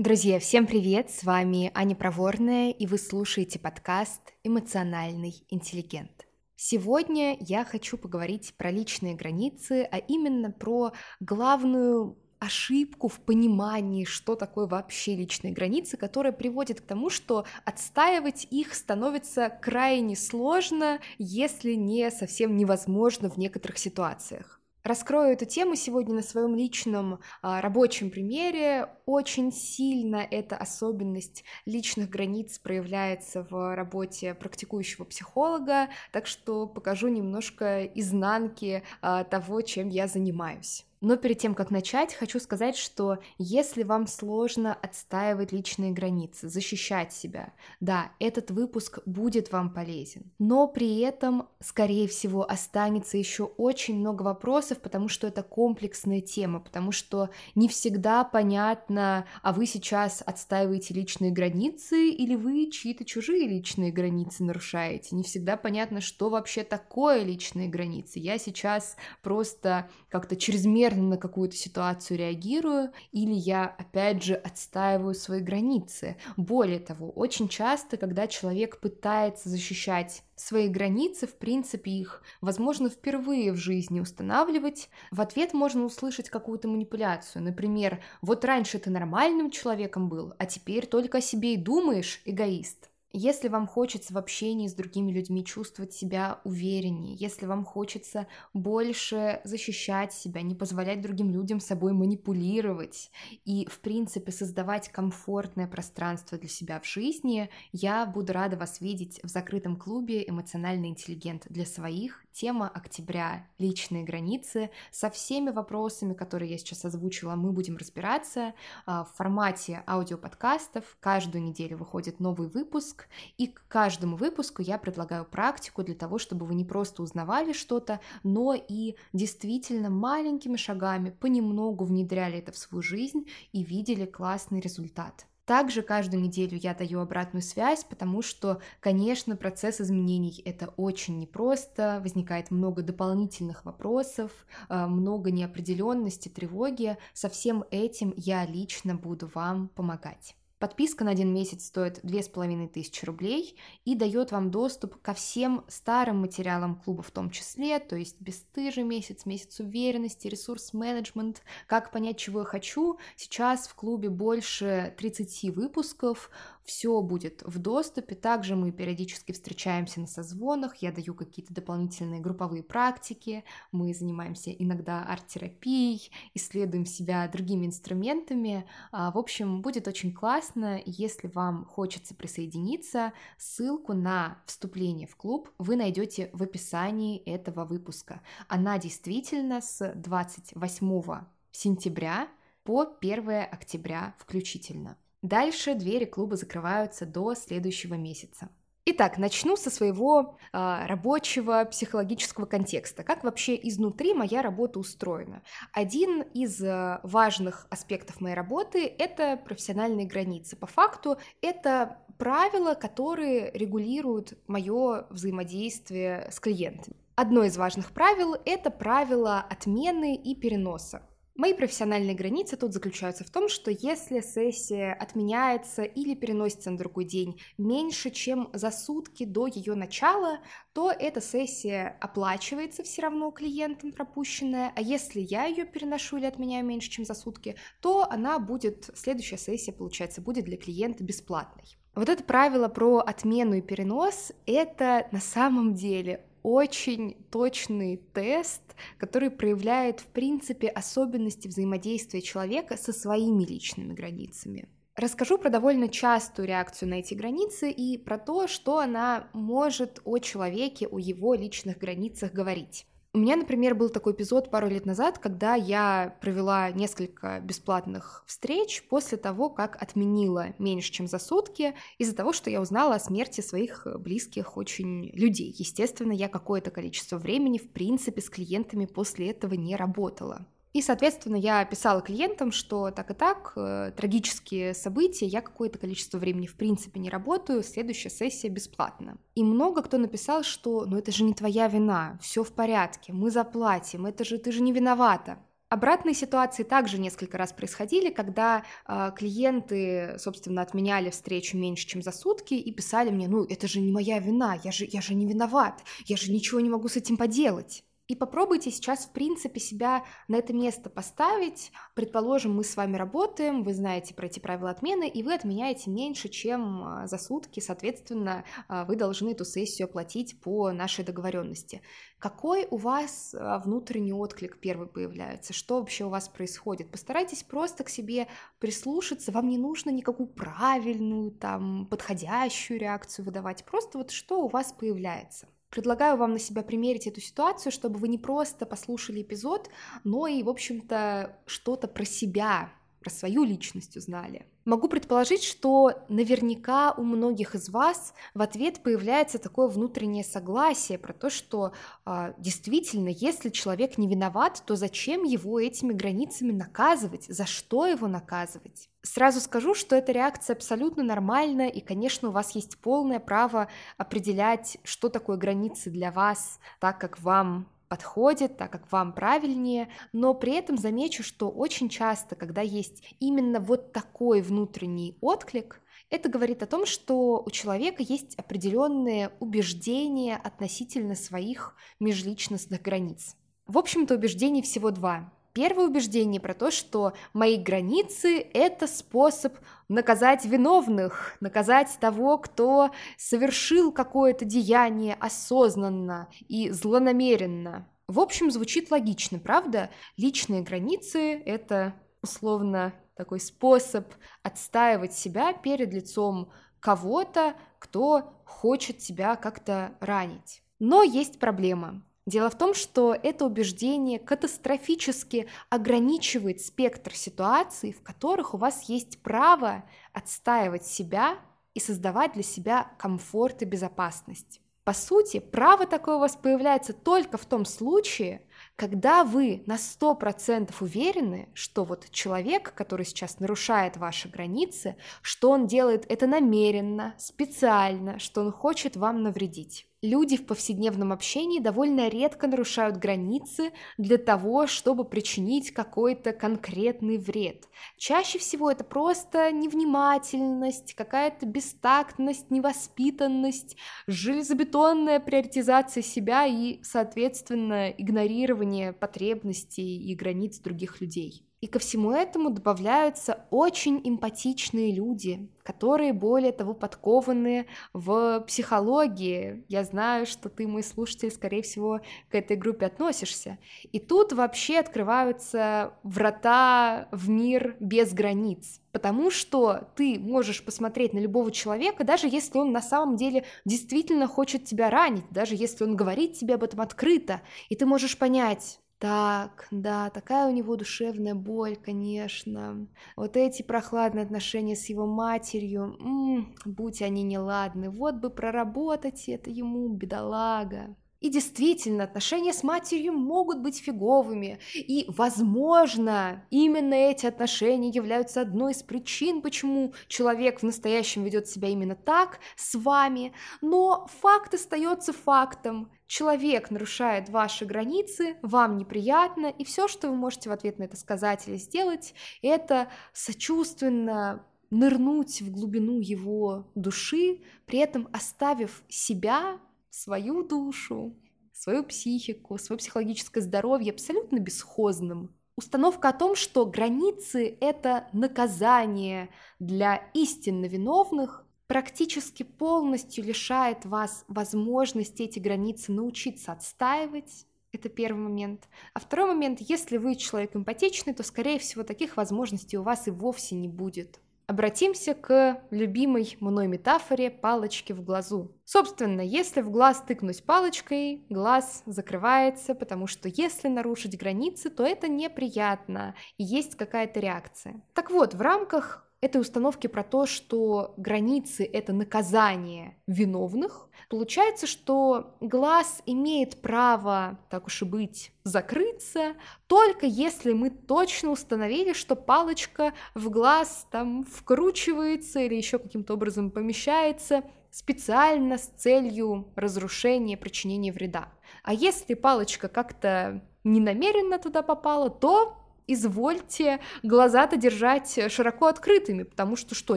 Друзья, всем привет! С вами Аня Проворная, и вы слушаете подкаст «Эмоциональный интеллигент». Сегодня я хочу поговорить про личные границы, а именно про главную ошибку в понимании, что такое вообще личные границы, которая приводит к тому, что отстаивать их становится крайне сложно, если не совсем невозможно в некоторых ситуациях. Раскрою эту тему сегодня на своем личном а, рабочем примере. Очень сильно эта особенность личных границ проявляется в работе практикующего психолога, так что покажу немножко изнанки а, того, чем я занимаюсь. Но перед тем, как начать, хочу сказать, что если вам сложно отстаивать личные границы, защищать себя, да, этот выпуск будет вам полезен. Но при этом, скорее всего, останется еще очень много вопросов, потому что это комплексная тема, потому что не всегда понятно, а вы сейчас отстаиваете личные границы или вы чьи-то чужие личные границы нарушаете. Не всегда понятно, что вообще такое личные границы. Я сейчас просто как-то чрезмерно чрезмерно на какую-то ситуацию реагирую, или я, опять же, отстаиваю свои границы. Более того, очень часто, когда человек пытается защищать свои границы, в принципе, их, возможно, впервые в жизни устанавливать, в ответ можно услышать какую-то манипуляцию. Например, вот раньше ты нормальным человеком был, а теперь только о себе и думаешь, эгоист. Если вам хочется в общении с другими людьми чувствовать себя увереннее, если вам хочется больше защищать себя, не позволять другим людям собой манипулировать и, в принципе, создавать комфортное пространство для себя в жизни, я буду рада вас видеть в закрытом клубе «Эмоциональный интеллигент для своих». Тема октября — личные границы. Со всеми вопросами, которые я сейчас озвучила, мы будем разбираться а, в формате аудиоподкастов. Каждую неделю выходит новый выпуск, и к каждому выпуску я предлагаю практику для того, чтобы вы не просто узнавали что-то, но и действительно маленькими шагами понемногу внедряли это в свою жизнь и видели классный результат. Также каждую неделю я даю обратную связь, потому что, конечно, процесс изменений это очень непросто, возникает много дополнительных вопросов, э, много неопределенности, тревоги. Со всем этим я лично буду вам помогать. Подписка на один месяц стоит 2500 рублей и дает вам доступ ко всем старым материалам клуба в том числе, то есть бесстыжий месяц, месяц уверенности, ресурс-менеджмент, как понять, чего я хочу. Сейчас в клубе больше 30 выпусков, все будет в доступе. Также мы периодически встречаемся на созвонах, я даю какие-то дополнительные групповые практики, мы занимаемся иногда арт-терапией, исследуем себя другими инструментами. А, в общем, будет очень классно, если вам хочется присоединиться. Ссылку на вступление в клуб вы найдете в описании этого выпуска. Она действительно с 28 сентября по 1 октября включительно. Дальше двери клуба закрываются до следующего месяца. Итак, начну со своего э, рабочего психологического контекста. Как вообще изнутри моя работа устроена? Один из э, важных аспектов моей работы — это профессиональные границы. По факту это правила, которые регулируют мое взаимодействие с клиентами. Одно из важных правил — это правило отмены и переноса. Мои профессиональные границы тут заключаются в том, что если сессия отменяется или переносится на другой день меньше, чем за сутки до ее начала, то эта сессия оплачивается все равно клиентам пропущенная, а если я ее переношу или отменяю меньше, чем за сутки, то она будет, следующая сессия, получается, будет для клиента бесплатной. Вот это правило про отмену и перенос, это на самом деле очень точный тест, который проявляет, в принципе, особенности взаимодействия человека со своими личными границами. Расскажу про довольно частую реакцию на эти границы и про то, что она может о человеке, о его личных границах говорить. У меня, например, был такой эпизод пару лет назад, когда я провела несколько бесплатных встреч после того, как отменила меньше, чем за сутки, из-за того, что я узнала о смерти своих близких очень людей. Естественно, я какое-то количество времени, в принципе, с клиентами после этого не работала. И, соответственно, я писала клиентам, что так и так, э, трагические события, я какое-то количество времени в принципе не работаю, следующая сессия бесплатна. И много кто написал, что ну это же не твоя вина, все в порядке, мы заплатим, это же ты же не виновата. Обратные ситуации также несколько раз происходили, когда э, клиенты, собственно, отменяли встречу меньше, чем за сутки и писали мне, ну это же не моя вина, я же, я же не виноват, я же ничего не могу с этим поделать. И попробуйте сейчас, в принципе, себя на это место поставить. Предположим, мы с вами работаем, вы знаете про эти правила отмены, и вы отменяете меньше, чем а, за сутки, соответственно, а, вы должны эту сессию оплатить по нашей договоренности. Какой у вас а, внутренний отклик первый появляется? Что вообще у вас происходит? Постарайтесь просто к себе прислушаться, вам не нужно никакую правильную, там, подходящую реакцию выдавать, просто вот что у вас появляется. Предлагаю вам на себя примерить эту ситуацию, чтобы вы не просто послушали эпизод, но и, в общем-то, что-то про себя, про свою личность узнали. Могу предположить, что наверняка у многих из вас в ответ появляется такое внутреннее согласие про то, что э, действительно, если человек не виноват, то зачем его этими границами наказывать, за что его наказывать? Сразу скажу, что эта реакция абсолютно нормальная, и, конечно, у вас есть полное право определять, что такое границы для вас, так как вам подходит, так как вам правильнее, но при этом замечу, что очень часто, когда есть именно вот такой внутренний отклик, это говорит о том, что у человека есть определенные убеждения относительно своих межличностных границ. В общем-то, убеждений всего два. Первое убеждение про то, что мои границы — это способ наказать виновных, наказать того, кто совершил какое-то деяние осознанно и злонамеренно. В общем, звучит логично, правда? Личные границы — это условно такой способ отстаивать себя перед лицом кого-то, кто хочет тебя как-то ранить. Но есть проблема. Дело в том, что это убеждение катастрофически ограничивает спектр ситуаций, в которых у вас есть право отстаивать себя и создавать для себя комфорт и безопасность. По сути, право такое у вас появляется только в том случае, когда вы на 100% уверены, что вот человек, который сейчас нарушает ваши границы, что он делает это намеренно, специально, что он хочет вам навредить. Люди в повседневном общении довольно редко нарушают границы для того, чтобы причинить какой-то конкретный вред. Чаще всего это просто невнимательность, какая-то бестактность, невоспитанность, железобетонная приоритизация себя и, соответственно, игнорирование потребностей и границ других людей. И ко всему этому добавляются очень эмпатичные люди, которые, более того, подкованы в психологии. Я знаю, что ты, мой слушатель, скорее всего, к этой группе относишься. И тут вообще открываются врата в мир без границ. Потому что ты можешь посмотреть на любого человека, даже если он на самом деле действительно хочет тебя ранить, даже если он говорит тебе об этом открыто, и ты можешь понять, так, да, такая у него душевная боль, конечно. Вот эти прохладные отношения с его матерью, м-м, будь они неладны, вот бы проработать это ему, бедолага. И действительно, отношения с матерью могут быть фиговыми. И, возможно, именно эти отношения являются одной из причин, почему человек в настоящем ведет себя именно так с вами. Но факт остается фактом человек нарушает ваши границы, вам неприятно, и все, что вы можете в ответ на это сказать или сделать, это сочувственно нырнуть в глубину его души, при этом оставив себя, свою душу, свою психику, свое психологическое здоровье абсолютно бесхозным. Установка о том, что границы — это наказание для истинно виновных, практически полностью лишает вас возможности эти границы научиться отстаивать. Это первый момент. А второй момент, если вы человек эмпатичный, то, скорее всего, таких возможностей у вас и вовсе не будет. Обратимся к любимой мной метафоре палочки в глазу. Собственно, если в глаз тыкнуть палочкой, глаз закрывается, потому что если нарушить границы, то это неприятно, и есть какая-то реакция. Так вот, в рамках этой установки про то, что границы — это наказание виновных, получается, что глаз имеет право, так уж и быть, закрыться, только если мы точно установили, что палочка в глаз там вкручивается или еще каким-то образом помещается специально с целью разрушения, причинения вреда. А если палочка как-то ненамеренно туда попала, то извольте глаза-то держать широко открытыми, потому что что,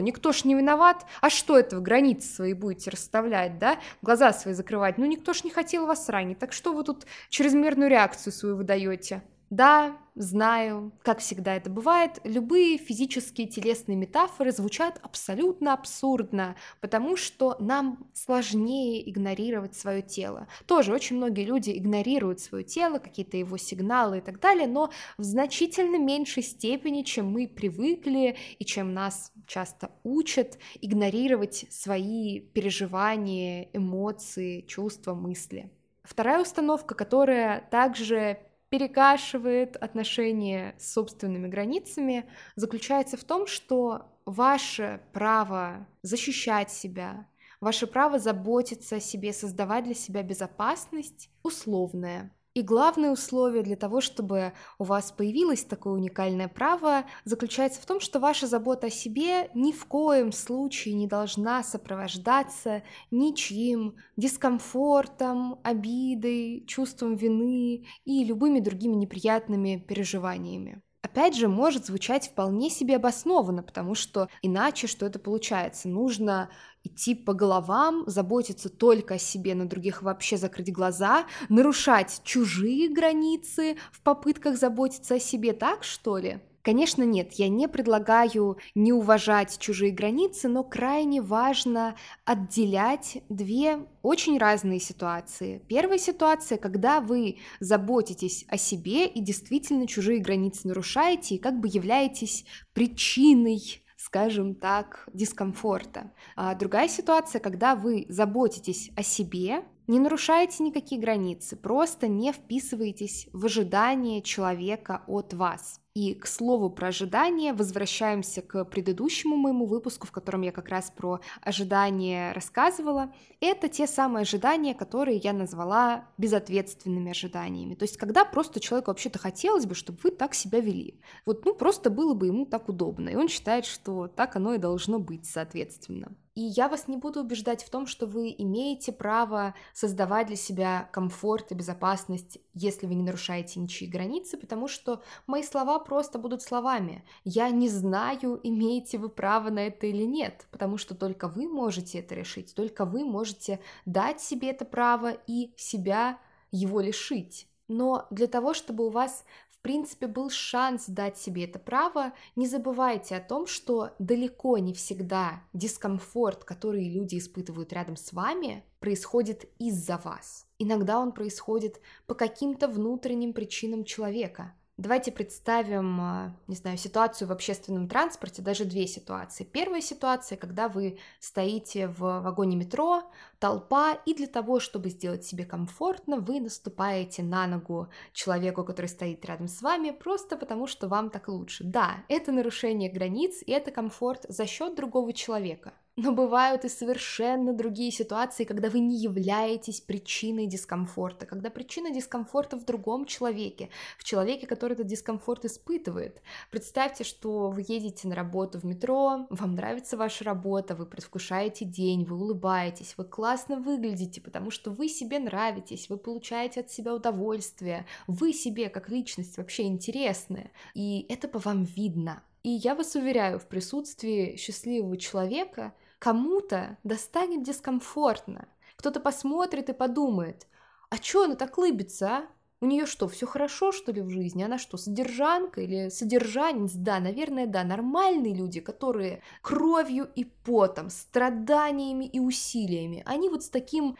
никто ж не виноват, а что это вы границы свои будете расставлять, да, глаза свои закрывать, ну никто ж не хотел вас ранить, так что вы тут чрезмерную реакцию свою выдаете? Да, знаю, как всегда это бывает, любые физические телесные метафоры звучат абсолютно абсурдно, потому что нам сложнее игнорировать свое тело. Тоже очень многие люди игнорируют свое тело, какие-то его сигналы и так далее, но в значительно меньшей степени, чем мы привыкли и чем нас часто учат игнорировать свои переживания, эмоции, чувства, мысли. Вторая установка, которая также перекашивает отношения с собственными границами, заключается в том, что ваше право защищать себя, ваше право заботиться о себе, создавать для себя безопасность условное. И главное условие для того, чтобы у вас появилось такое уникальное право, заключается в том, что ваша забота о себе ни в коем случае не должна сопровождаться ничьим дискомфортом, обидой, чувством вины и любыми другими неприятными переживаниями опять же, может звучать вполне себе обоснованно, потому что иначе что это получается? Нужно идти по головам, заботиться только о себе, на других вообще закрыть глаза, нарушать чужие границы в попытках заботиться о себе, так что ли? Конечно, нет, я не предлагаю не уважать чужие границы, но крайне важно отделять две очень разные ситуации. Первая ситуация, когда вы заботитесь о себе и действительно чужие границы нарушаете, и как бы являетесь причиной скажем так, дискомфорта. А другая ситуация, когда вы заботитесь о себе, не нарушаете никакие границы, просто не вписываетесь в ожидание человека от вас. И, к слову про ожидания, возвращаемся к предыдущему моему выпуску, в котором я как раз про ожидания рассказывала. Это те самые ожидания, которые я назвала безответственными ожиданиями. То есть, когда просто человеку вообще-то хотелось бы, чтобы вы так себя вели. Вот, ну, просто было бы ему так удобно. И он считает, что так оно и должно быть, соответственно. И я вас не буду убеждать в том, что вы имеете право создавать для себя комфорт и безопасность, если вы не нарушаете ничьи границы, потому что мои слова просто будут словами. Я не знаю, имеете вы право на это или нет, потому что только вы можете это решить, только вы можете дать себе это право и себя его лишить. Но для того, чтобы у вас принципе, был шанс дать себе это право, не забывайте о том, что далеко не всегда дискомфорт, который люди испытывают рядом с вами, происходит из-за вас. Иногда он происходит по каким-то внутренним причинам человека – Давайте представим, а, не знаю, ситуацию в общественном транспорте, даже две ситуации. Первая ситуация, когда вы стоите в вагоне метро, толпа, и для того, чтобы сделать себе комфортно, вы наступаете на ногу человеку, который стоит рядом с вами, просто потому что вам так лучше. Да, это нарушение границ, и это комфорт за счет другого человека. Но бывают и совершенно другие ситуации, когда вы не являетесь причиной дискомфорта, когда причина дискомфорта в другом человеке, в человеке, который этот дискомфорт испытывает. Представьте, что вы едете на работу в метро, вам нравится ваша работа, вы предвкушаете день, вы улыбаетесь, вы классно выглядите, потому что вы себе нравитесь, вы получаете от себя удовольствие, вы себе как личность вообще интересны, и это по вам видно. И я вас уверяю, в присутствии счастливого человека Кому-то достанет дискомфортно. Кто-то посмотрит и подумает, а чё она так лыбится, а? У нее что, все хорошо, что ли, в жизни? Она что, содержанка или содержанец? Да, наверное, да. Нормальные люди, которые кровью и потом, страданиями и усилиями, они вот с таким,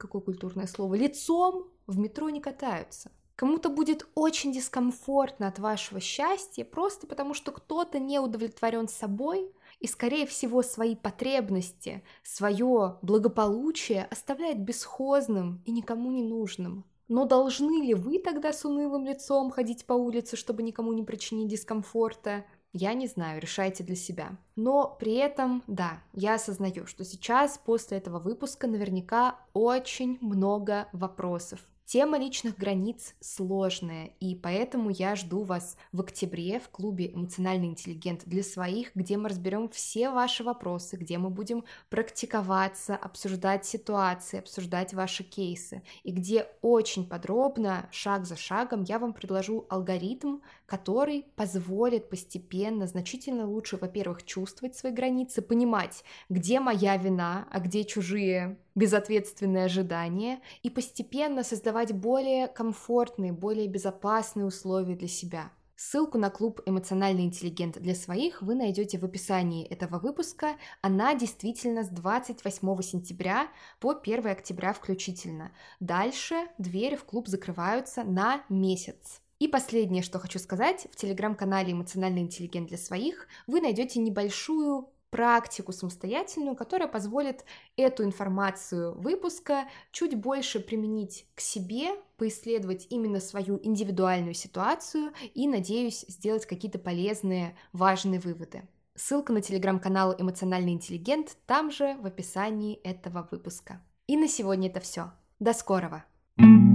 какое культурное слово, лицом в метро не катаются. Кому-то будет очень дискомфортно от вашего счастья, просто потому что кто-то не удовлетворен собой, и, скорее всего, свои потребности, свое благополучие оставляет бесхозным и никому не нужным. Но должны ли вы тогда с унылым лицом ходить по улице, чтобы никому не причинить дискомфорта? Я не знаю, решайте для себя. Но при этом, да, я осознаю, что сейчас после этого выпуска наверняка очень много вопросов Тема личных границ сложная, и поэтому я жду вас в октябре в клубе «Эмоциональный интеллигент» для своих, где мы разберем все ваши вопросы, где мы будем практиковаться, обсуждать ситуации, обсуждать ваши кейсы, и где очень подробно, шаг за шагом, я вам предложу алгоритм, который позволит постепенно, значительно лучше, во-первых, чувствовать свои границы, понимать, где моя вина, а где чужие безответственные ожидания и постепенно создавать более комфортные, более безопасные условия для себя. Ссылку на клуб «Эмоциональный интеллигент» для своих вы найдете в описании этого выпуска. Она действительно с 28 сентября по 1 октября включительно. Дальше двери в клуб закрываются на месяц. И последнее, что хочу сказать, в телеграм-канале «Эмоциональный интеллигент для своих» вы найдете небольшую практику самостоятельную, которая позволит эту информацию выпуска чуть больше применить к себе, поисследовать именно свою индивидуальную ситуацию и, надеюсь, сделать какие-то полезные, важные выводы. Ссылка на телеграм-канал «Эмоциональный интеллигент» там же в описании этого выпуска. И на сегодня это все. До скорого! thank you